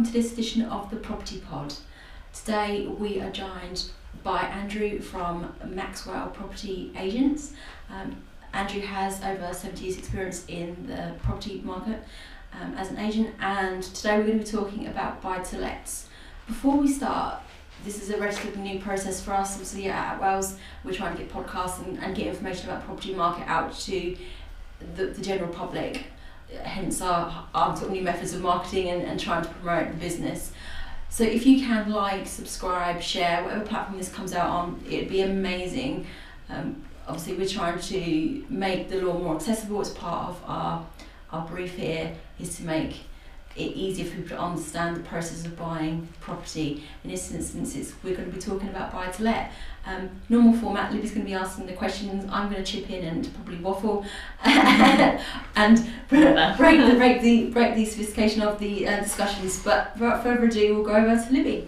welcome to this edition of the Property Pod. Today we are joined by Andrew from Maxwell Property Agents. Um, Andrew has over 70 years' experience in the property market um, as an agent, and today we're going to be talking about buy to lets. Before we start, this is a relatively new process for us. Obviously, at Attwells, we're trying to get podcasts and, and get information about property market out to the, the general public hence our, our sort of new methods of marketing and, and trying to promote the business. So if you can like, subscribe, share, whatever platform this comes out on, it'd be amazing. Um, obviously we're trying to make the law more accessible as part of our, our brief here is to make it easier for people to understand the process of buying property. In this instance, it's, we're going to be talking about buy to let. Um, normal format, Libby's going to be asking the questions, I'm going to chip in and probably waffle and break the, break, the, break the sophistication of the uh, discussions. But without further ado, we'll go over to Libby.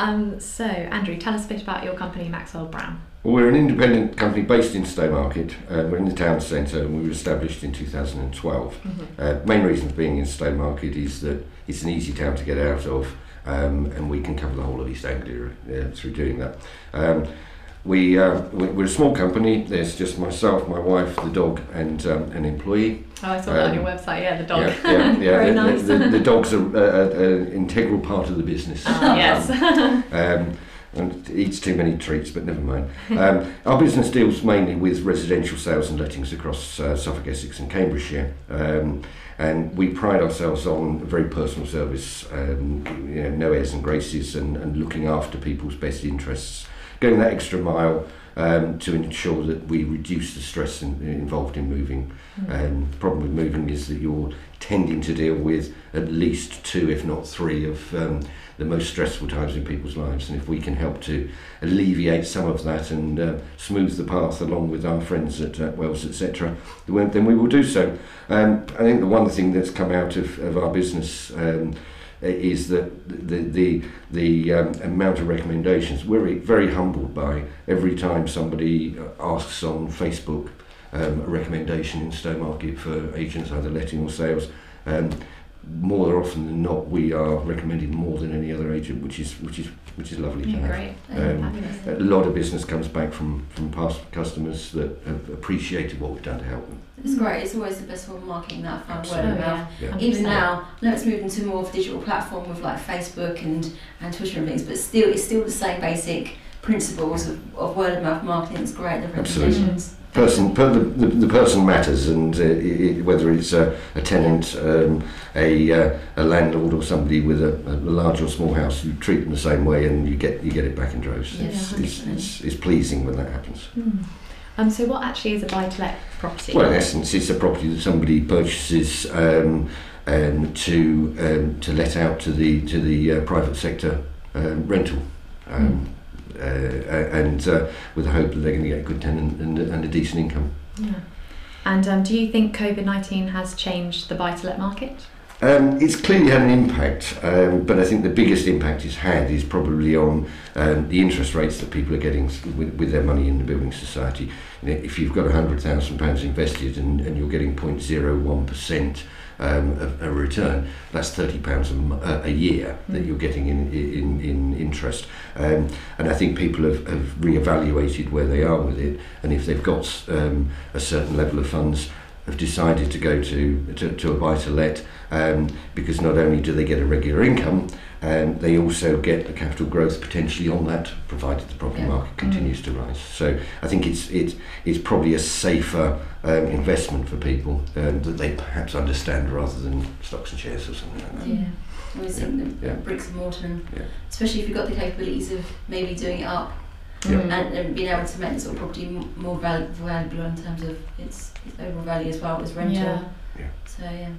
Um, so, Andrew, tell us a bit about your company, Maxwell Brown. Well, we're an independent company based in Stowmarket. Uh, we're in the town centre and we were established in 2012. Mm-hmm. Uh, main reason for being in Stowmarket is that it's an easy town to get out of um, and we can cover the whole of East Anglia uh, through doing that. Um, we, uh, we're a small company. There's just myself, my wife, the dog, and um, an employee. Oh, I saw that on your um, website. Yeah, the dog. Yeah, yeah, yeah. Very the, nice. The, the, the dog's an integral part of the business. Uh, yes. Um, and eats too many treats, but never mind. Um, our business deals mainly with residential sales and lettings across uh, Suffolk, Essex, and Cambridgeshire. Um, and we pride ourselves on very personal service, um, you know, no airs and graces, and, and looking after people's best interests, going that extra mile um, to ensure that we reduce the stress in, involved in moving. Mm. Um, the problem with moving is that you're tending to deal with at least two, if not three, of um, the most stressful times in people's lives. And if we can help to alleviate some of that and uh, smooth the path along with our friends at uh, Attwells, etc., then we will do so. Um, I think the one thing that's come out of, of our business um, is that the the the um, amount of recommendations we're very humbled by every time somebody asks on Facebook um, a recommendation in Stowmarket for agents either letting or sales. Um, more often than not, we are recommended more than any other agent, which is which is which is lovely yeah, to have. Great. Um, a lot of business comes back from from past customers that have appreciated what we've done to help them. It's great. It's always the best form of marketing that from word of mouth. Yeah. Even now, now it's moved into more of a digital platform with like Facebook and and Twitter and things, but still it's still the same basic principles of, of word of mouth marketing. It's great. The recommendations person, per, the, the, the, person matters, and uh, it, whether it's a, a tenant, um, a, uh, a landlord, or somebody with a, a, large or small house, you treat them the same way, and you get you get it back in droves. Yeah, it's, it's, it's, it's, pleasing when that happens. Mm. Um, so, what actually is a buy-to-let property? Well, in essence, it's a property that somebody purchases um, um, to um, to let out to the to the uh, private sector um, rental. Mm uh, and uh, with the hope that they're going to get a good tenant and, and a decent income. Yeah. And um, do you think COVID 19 has changed the buy to let market? Um, it's clearly had an impact, um, but I think the biggest impact it's had is probably on um, the interest rates that people are getting with, with their money in the building society. You know, if you've got £100,000 invested and, and you're getting 0.01%, um, a, a return, that's thirty pounds a, a year that mm. you're getting in in, in interest. Um, and I think people have, have reevaluated where they are with it, and if they've got um, a certain level of funds, have decided to go to to, to a buy to let um, because not only do they get a regular income, um, they also get the capital growth potentially on that, provided the property yeah. market continues mm. to rise. So I think it's it's it's probably a safer um, investment for people um, that they perhaps understand rather than stocks and shares or something like that. Yeah. I was thinking yeah. bricks and mortar, and yeah. especially if you've got the capabilities of maybe doing it up yeah. and, and being able to make the sort of property more val- valuable in terms of its, its overall value as well as rental. Yeah. yeah. So yeah.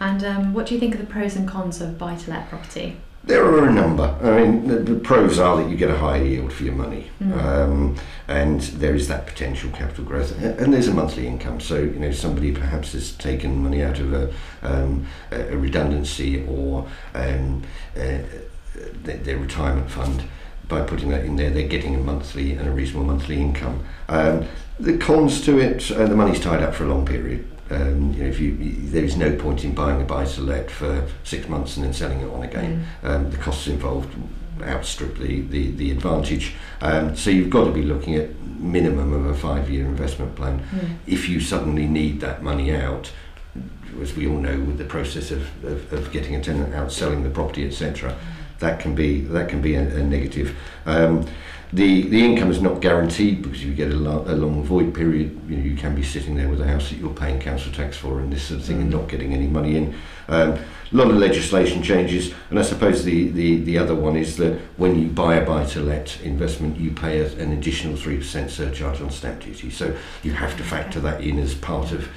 And um, what do you think of the pros and cons of buy to let property? There are a number. I mean, the, the, pros are that you get a higher yield for your money, mm. um, and there is that potential capital growth, and there's a monthly income. So you know, somebody perhaps has taken money out of a, um, a redundancy or um, uh, their, their, retirement fund. By putting that in there, they're getting a monthly and a reasonable monthly income. Um, the cons to it, uh, the money's tied up for a long period. Um, you know, if you, there is no point in buying a buy to let for six months and then selling it on again. Mm. Um, the costs involved outstrip the, the, the advantage. Um, so you've got to be looking at minimum of a five year investment plan. Mm. If you suddenly need that money out, as we all know, with the process of, of, of getting a tenant out, selling the property, etc., that can be that can be a, a negative. Um, the the income is not guaranteed because if you get a, lo- a long void period, you know you can be sitting there with a house that you're paying council tax for and this sort of thing, and not getting any money in. Um, a lot of legislation changes, and I suppose the, the, the other one is that when you buy a buy to let investment, you pay a, an additional three percent surcharge on stamp duty. So you have to factor that in as part of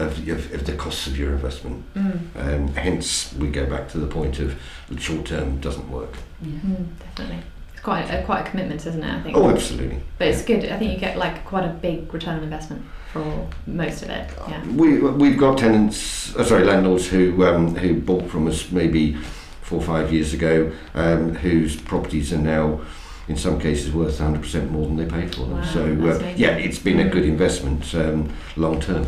of, of, of the costs of your investment. Mm. Um, hence, we go back to the point of the short term doesn't work. Yeah. Mm, definitely. It's quite a, quite a commitment, isn't it? I think. Oh, absolutely. But it's good. I think you get like quite a big return on investment for most of it. Yeah. We we've got tenants, uh, sorry, landlords who um, who bought from us maybe four or five years ago, um, whose properties are now. In some cases, worth 100% more than they paid for them. Wow, so, uh, yeah, it's been a good investment um, long term.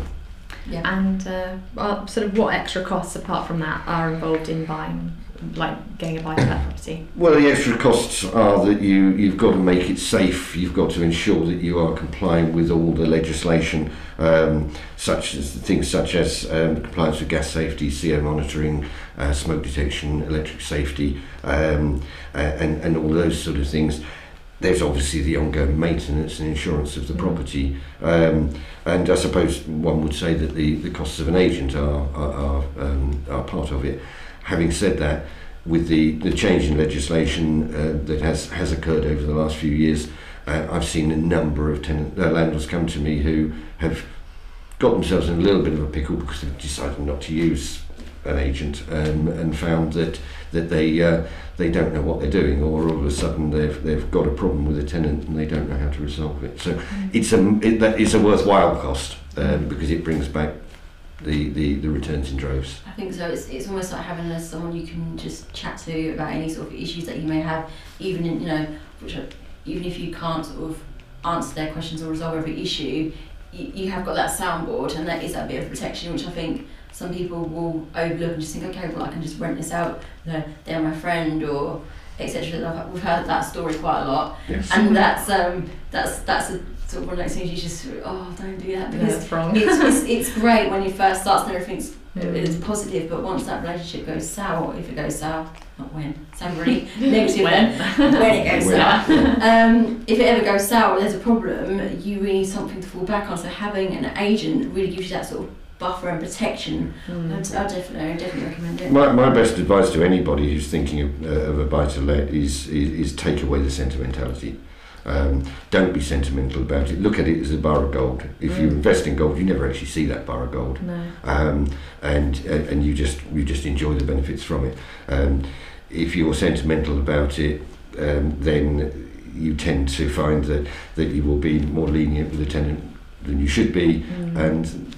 Yeah. And uh, well, sort of what extra costs apart from that are involved in buying, like getting a buy to let property? Well, the extra costs are that you, you've got to make it safe, you've got to ensure that you are complying with all the legislation, um, such as things such as um, compliance with gas safety, CO monitoring, uh, smoke detection, electric safety, um, uh, and, and all those sort of things. There's obviously the ongoing maintenance and insurance of the Mm. property, um, and I suppose one would say that the, the costs of an agent are, are, are, um, are part of it. Having said that, with the, the change in legislation uh, that has, has occurred over the last few years, uh, I've seen a number of tenant, uh, landlords come to me who have got themselves in a little bit of a pickle because they've decided not to use an agent um, and found that that they uh, they don't know what they're doing or all of a sudden they've they've got a problem with a tenant and they don't know how to resolve it. So it's a it, is a worthwhile cost um, because it brings back the, the, the returns in droves. I think so. It's, it's almost like having a, someone you can just chat to about any sort of issues that you may have, even in, you know, which are, even if you can't sort of answer their questions or resolve every issue, you, you have got that soundboard, and that is that bit of protection, which I think some people will overlook and just think, okay, well, I can just rent this out. You know, they're my friend or etc. We've heard that story quite a lot, Yes. and that's um that's that's a sort of one of those things you just oh don't do that because it's, it's, it's great when you first start and everything's Mm. it's positive, but once that relationship goes sour, if it goes sour, not when, sound really negative When? then, when it goes When. sour. Um, if it ever goes sour, there's a problem, you really need something to fall back on. So having an agent really gives you that sort of buffer and protection. Mm. I'd, I'd definitely, I'd definitely recommend it. My, my best advice to anybody who's thinking of, uh, of a buy to let is, is, is take away the sentimentality. Um, don't be sentimental about it. Look at it as a bar of gold. If you Mm. invest in gold, you never actually see that bar of gold, No. um, and and you just you just enjoy the benefits from it. Um, if you're sentimental about it, um, then you tend to find that, that you will be more lenient with the tenant than you should be, Mm. and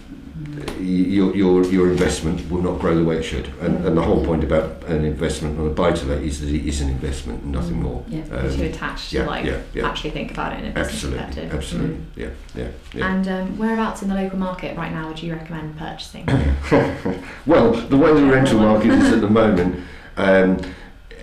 your, your, your investment will not grow the way it should. And, and the whole point about an investment on a buy to let is that it is an investment and nothing Mm. more. Yeah. Um, attached yeah, to like yeah, yeah. actually think about it in a absolutely, perspective. absolutely, Mm. yeah, yeah, yeah. And um, whereabouts in the local market right now would you recommend purchasing? well, the way the rental market is at the moment, um,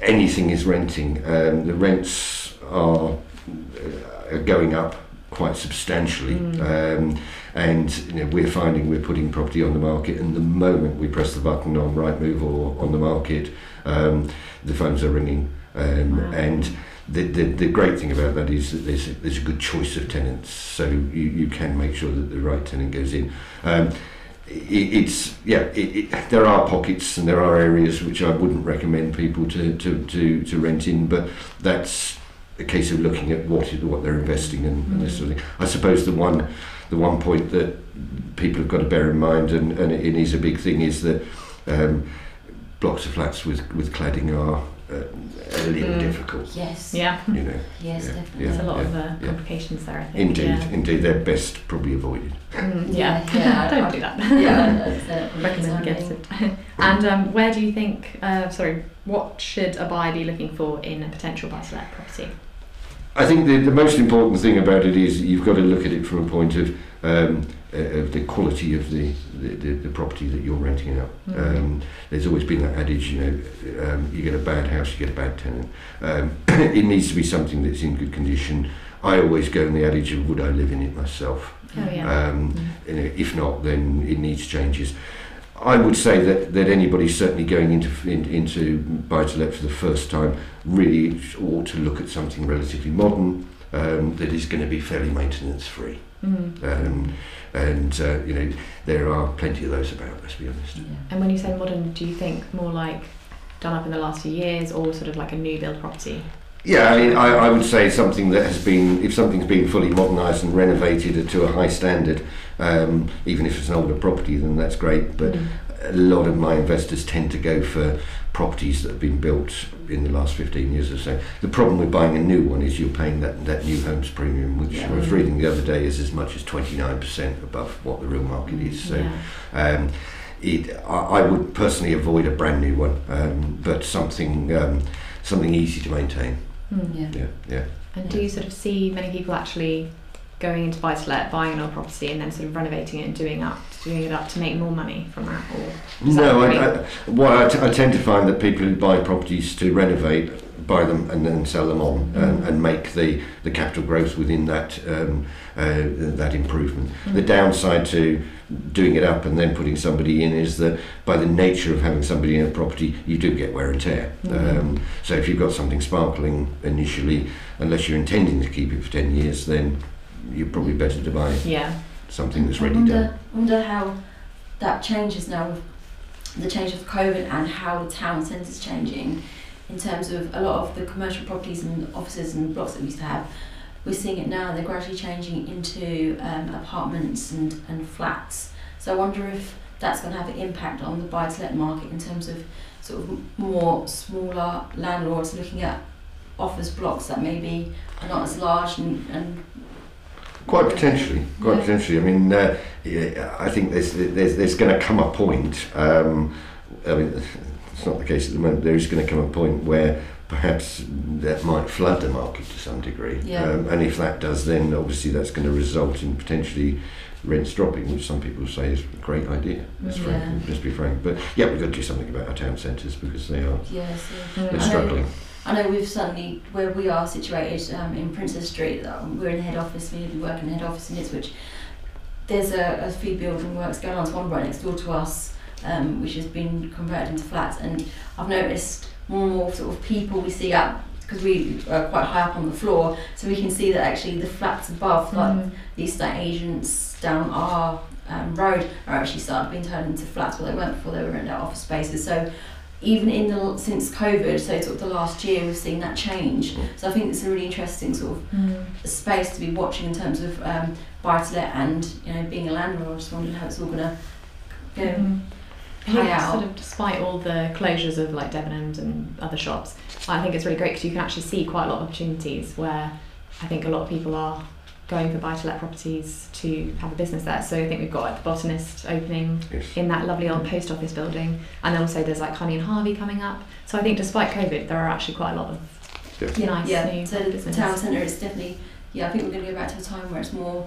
anything is renting. Um, the rents are, uh, are going up quite substantially. Mm. Um, and you know, we're finding we're putting property on the market, and the moment we press the button on Rightmove or on the market, um, the phones are ringing. Um, Wow. And the, the, the great thing about that is that there's a, there's a good choice of tenants, so you, you can make sure that the right tenant goes in. Um, it, it's yeah. It, it, there are pockets and there are areas which I wouldn't recommend people to, to, to, to rent in, but that's a case of looking at what what they're investing in and this sort of thing. I suppose the one the one point that people have got to bear in mind, and, and it is a big thing, is that um, blocks of flats with with cladding are a little Mm. difficult. Yes. yeah. You know, Yes, Yeah, definitely. There's a lot of uh, yeah. complications there, I think. indeed, Yeah. indeed, they're best probably avoided. Mm, Yeah, yeah. yeah, Don't do that. Yeah, that's. Recommend against it. and um, where do you think, uh, sorry, what should a buyer be looking for in a potential buy to let property? I think the, the most important thing about it is you've got to look at it from a point of um, uh, of the quality of the, the, the, the property that you're renting out. Mm. Um, there's always been that adage, you know, um, you get a bad house, you get a bad tenant. Um, it needs to be something that's in good condition. I always go on the adage of would I live in it myself? Oh yeah. Um, you know, if not, then it needs changes. I would say that, that anybody certainly going into in, into buy to let for the first time really ought to look at something relatively modern um, that is going to be fairly maintenance free. Mm. Um, and uh, you know there are plenty of those about. Let's be honest. Yeah. And when you say modern, do you think more like done up in the last few years, or sort of like a new build property? Yeah, I mean, I, I would say something that has been, if something's been fully modernised and renovated to a high standard, um, even if it's an older property, then that's great. But Mm. a lot of my investors tend to go for properties that have been built in the last 15 years or so. The problem with buying a new one is you're paying that, that new homes premium, which I was reading the other day is as much as 29% above what the real market is. So yeah. um, it, I, I would personally avoid a brand new one, um, but something um, something easy to maintain. Mm. Yeah. Yeah, yeah. And do you sort of see many people actually going into buy to let, buying an old property, and then sort of renovating it and doing up, doing it up to make more money from that, or that No, right? I, I, well, I, t- I tend to find that people who buy properties to renovate, buy them and then sell them on, and, Mm. and make the, the capital growth within that um, uh, that improvement. Mm. The downside to doing it up and then putting somebody in is that by the nature of having somebody in a property, you do get wear and tear. Mhm. Um, so if you've got something sparkling initially, unless you're intending to keep it for 10 years, then you're probably better to buy yeah, something that's I ready wonder, done. wonder how that changes now with the change of COVID and how the town centre is changing in terms of a lot of the commercial properties and offices and blocks that we used to have. We're seeing it now, they're gradually changing into um, apartments and, and flats. So I wonder if that's going to have an impact on the buy to let market in terms of sort of more smaller landlords looking at office blocks that maybe are not as large and, and Quite potentially, quite Yeah. potentially. I mean, uh, yeah, I think there's there's, there's going to come a point. Um, I mean, it's not the case at the moment. There is going to come a point where perhaps that might flood the market to some degree. Yeah. Um, and if that does, then obviously that's going to result in potentially rents dropping, which some people say is a great idea. Let's, Yeah. frank, let's be frank. But yeah, we've got to do something about our town centres because they are yeah, Mm. they're struggling. I know we've suddenly, where we are situated um, in Princess Street, um, we're in the head office, we work in the head office in Ipswich. There's a, a few building works going on, there's one right next door to us, um, which has been converted into flats. And I've noticed more and more sort of people we see up, because we are quite high up on the floor, so we can see that actually the flats above, like Mm. the estate agents down our um, road, are actually started being turned into flats where they weren't before they were rented out office spaces. So even in the since COVID, so sort of the last year, we've seen that change. So I think it's a really interesting sort of Mm. space to be watching in terms of um, buy to let and you know being a landlord. I just wondered how it's all gonna go. Mm. I think out. sort of despite all the closures of like Debenhams and other shops, I think it's really great because you can actually see quite a lot of opportunities where I think a lot of people are going for buy-to-let properties to have a business there. So I think we've got like the Botanist opening Yes. in that lovely old post office building, and then also there's like Honey and Harvey coming up. So I think despite COVID, there are actually quite a lot of Yeah. nice yeah. new So the businesses. town centre is definitely yeah. I think we're gonna go back to a time where it's more.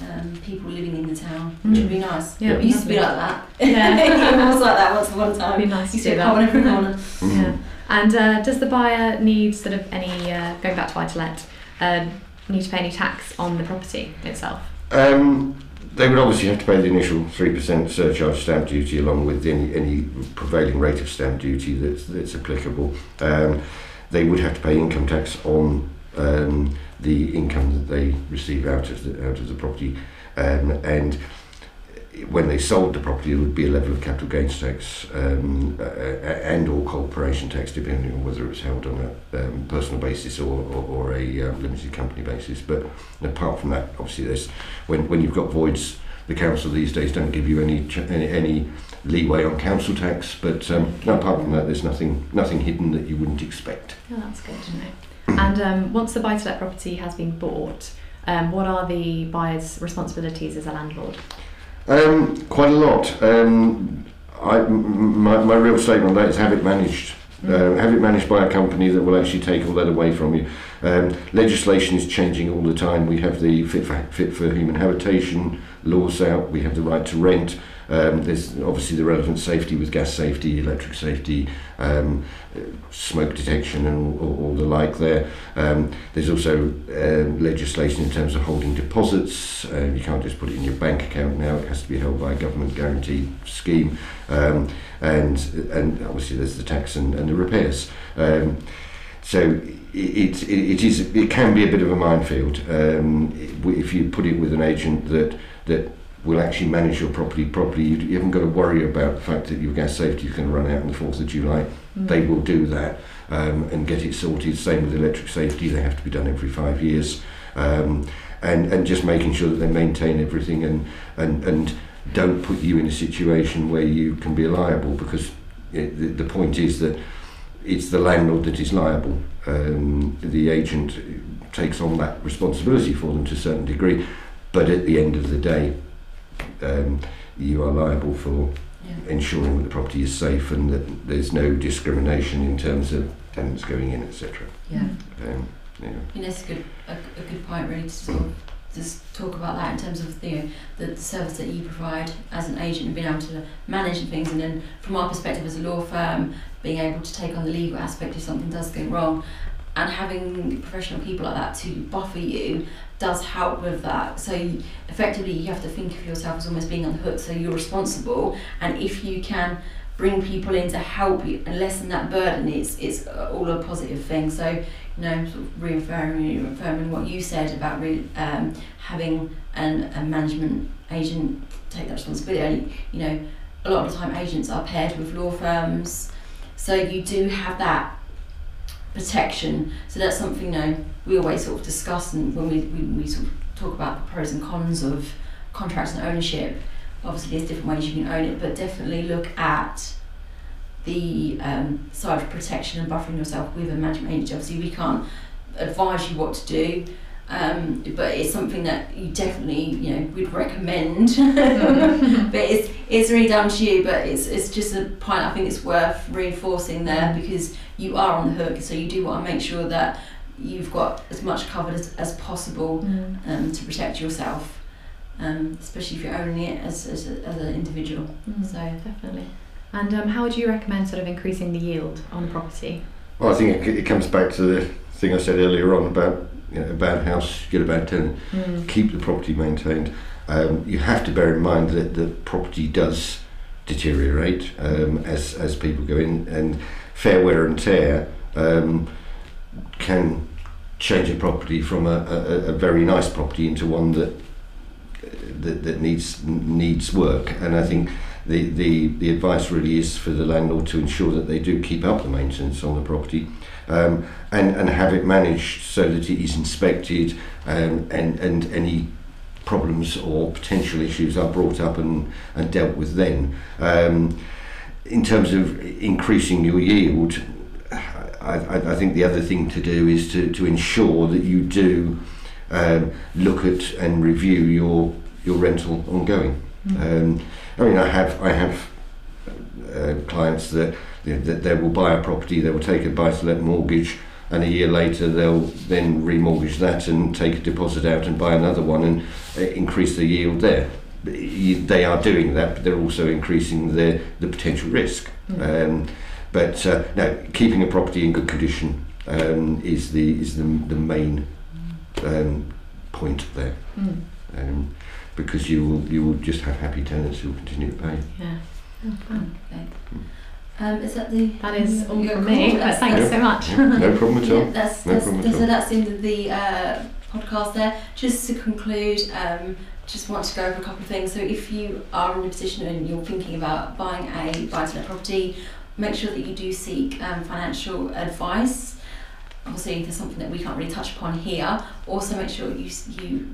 Um, people living in the town, which Mm. would be nice. Yeah, it used to be like that. Yeah. it was like that once upon a time. It'd be nice Used do to that. have on every corner. Yeah. And uh, does the buyer need sort of any, uh, going back to buy to let, uh, need to pay any tax on the property itself? Um, they would obviously have to pay the initial three percent surcharge stamp duty, along with any any prevailing rate of stamp duty that's that's applicable. Um, they would have to pay income tax on um, the income that they receive out of the out of the property, um, and when they sold the property, there would be a level of capital gains tax um, uh, and or corporation tax, depending on whether it's held on a um, personal basis or, or, or a um, limited company basis. But apart from that, obviously, there's when when you've got voids, the council these days don't give you any any, any leeway on council tax. But um, no, apart from that, there's nothing nothing hidden that you wouldn't expect. Yeah, that's good to know. And um, once the buy to let property has been bought, um, what are the buyer's responsibilities as a landlord? Um, quite a lot. Um, I, my, my real statement on that is have it managed Uh, have it managed by a company that will actually take all that away from you. Um, legislation is changing all the time. We have the Fit for, Fit for Human Habitation laws out. We have the right to rent. Um, there's obviously the relevant safety with gas safety, electric safety, um, smoke detection, and all, all the like there. Um, there's also um, legislation in terms of holding deposits. Uh, you can't just put it in your bank account now. It has to be held by a government guaranteed scheme. Um, and and obviously there's the tax and, and the repairs. So it, it, it is it can be a bit of a minefield um, if you put it with an agent that that will actually manage your property properly. You, you haven't got to worry about the fact that your gas safety is going to run out on the 4th of July. Mm. They will do that um, and get it sorted. Same with electric safety, they have to be done every five years. Um, and, and just making sure that they maintain everything and, and, and don't put you in a situation where you can be liable because it, the, the point is that it's the landlord that is liable. Um, the agent takes on that responsibility for them to a certain degree, but at the end of the day, um, you are liable for Yeah. ensuring that the property is safe and that there's no discrimination in terms of tenants going in, etc. Yeah. Um, yeah. That's a good a, a good point really to sort of just talk about that in terms of the the service that you provide as an agent and being able to manage things and then from our perspective as a law firm being able to take on the legal aspect if something does go wrong and having professional people like that to buffer you does help with that. So effectively you have to think of yourself as almost being on the hook so you're responsible. And if you can bring people in to help you and lessen that burden it's it's all a positive thing. So you know, sort of reaffirming, reaffirming what you said about re- um, having an, a management agent take that responsibility. You know, a lot of the time agents are paired with law firms, so you do have that protection. So that's something you know we always sort of discuss, and when we, we, we sort of talk about the pros and cons of contracts and ownership. Obviously, there's different ways you can own it, but definitely look at the um, side of protection and buffering yourself with a management agency. Obviously, we can't advise you what to do, um, but it's something that you definitely, you know, would recommend. but it's it's really down to you. But it's it's just a point I think it's worth reinforcing there because you are on the hook, so you do want to make sure that you've got as much covered as, as possible Mm. um, to protect yourself, um, especially if you're owning it as as, a, as an individual. Mm. So Definitely. And um, how would you recommend sort of increasing the yield on the property? Well, I think it, it comes back to the thing I said earlier on about you know, a bad house, get a bad tenant. Mm. Keep the property maintained. Um, you have to bear in mind that the property does deteriorate um, as, as people go in, and fair wear and tear um, can change a property from a, a, a very nice property into one that that, that needs needs work. And I think the, the, the advice really is for the landlord to ensure that they do keep up the maintenance on the property um, and, and have it managed so that it is inspected um, and, and any problems or potential issues are brought up and, and dealt with then. Um, in terms of increasing your yield, I, I, think the other thing to do is to, to ensure that you do um, look at and review your your rental ongoing. Um, I mean, I have I have uh, clients that, you know, that they will buy a property, they will take a buy-to-let mortgage, and a year later they'll then remortgage that and take a deposit out and buy another one and uh, increase the yield there. You- They are doing that, but they're also increasing the the potential risk. Um, but uh, no, keeping a property in good condition um, is the is the, the main um, point there. Mm. Um, because you will you will just have happy tenants who will continue to pay. Yeah. Oh, fun. Okay. Um, is that the? That is all Yeah, from me, but That's- thanks Yeah. so much. No problem at all. Yeah, that's, No that's, problem at so that's the end of the uh, podcast there. Just to conclude, um, just want to go over a couple of things. So if you are in a position and you're thinking about buying a buy-to-let property, make sure that you do seek um, financial advice. Obviously, there's something that we can't really touch upon here. Also, make sure you you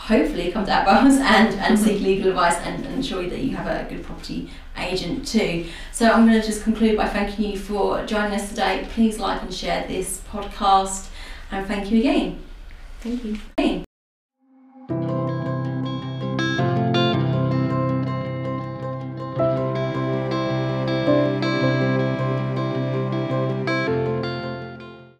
hopefully come to Attwells and, and seek mm-hmm. legal advice and, and ensure that you have a good property agent too. So I'm going to just conclude by thanking you for joining us today. Please like and share this podcast and thank you again. Thank you.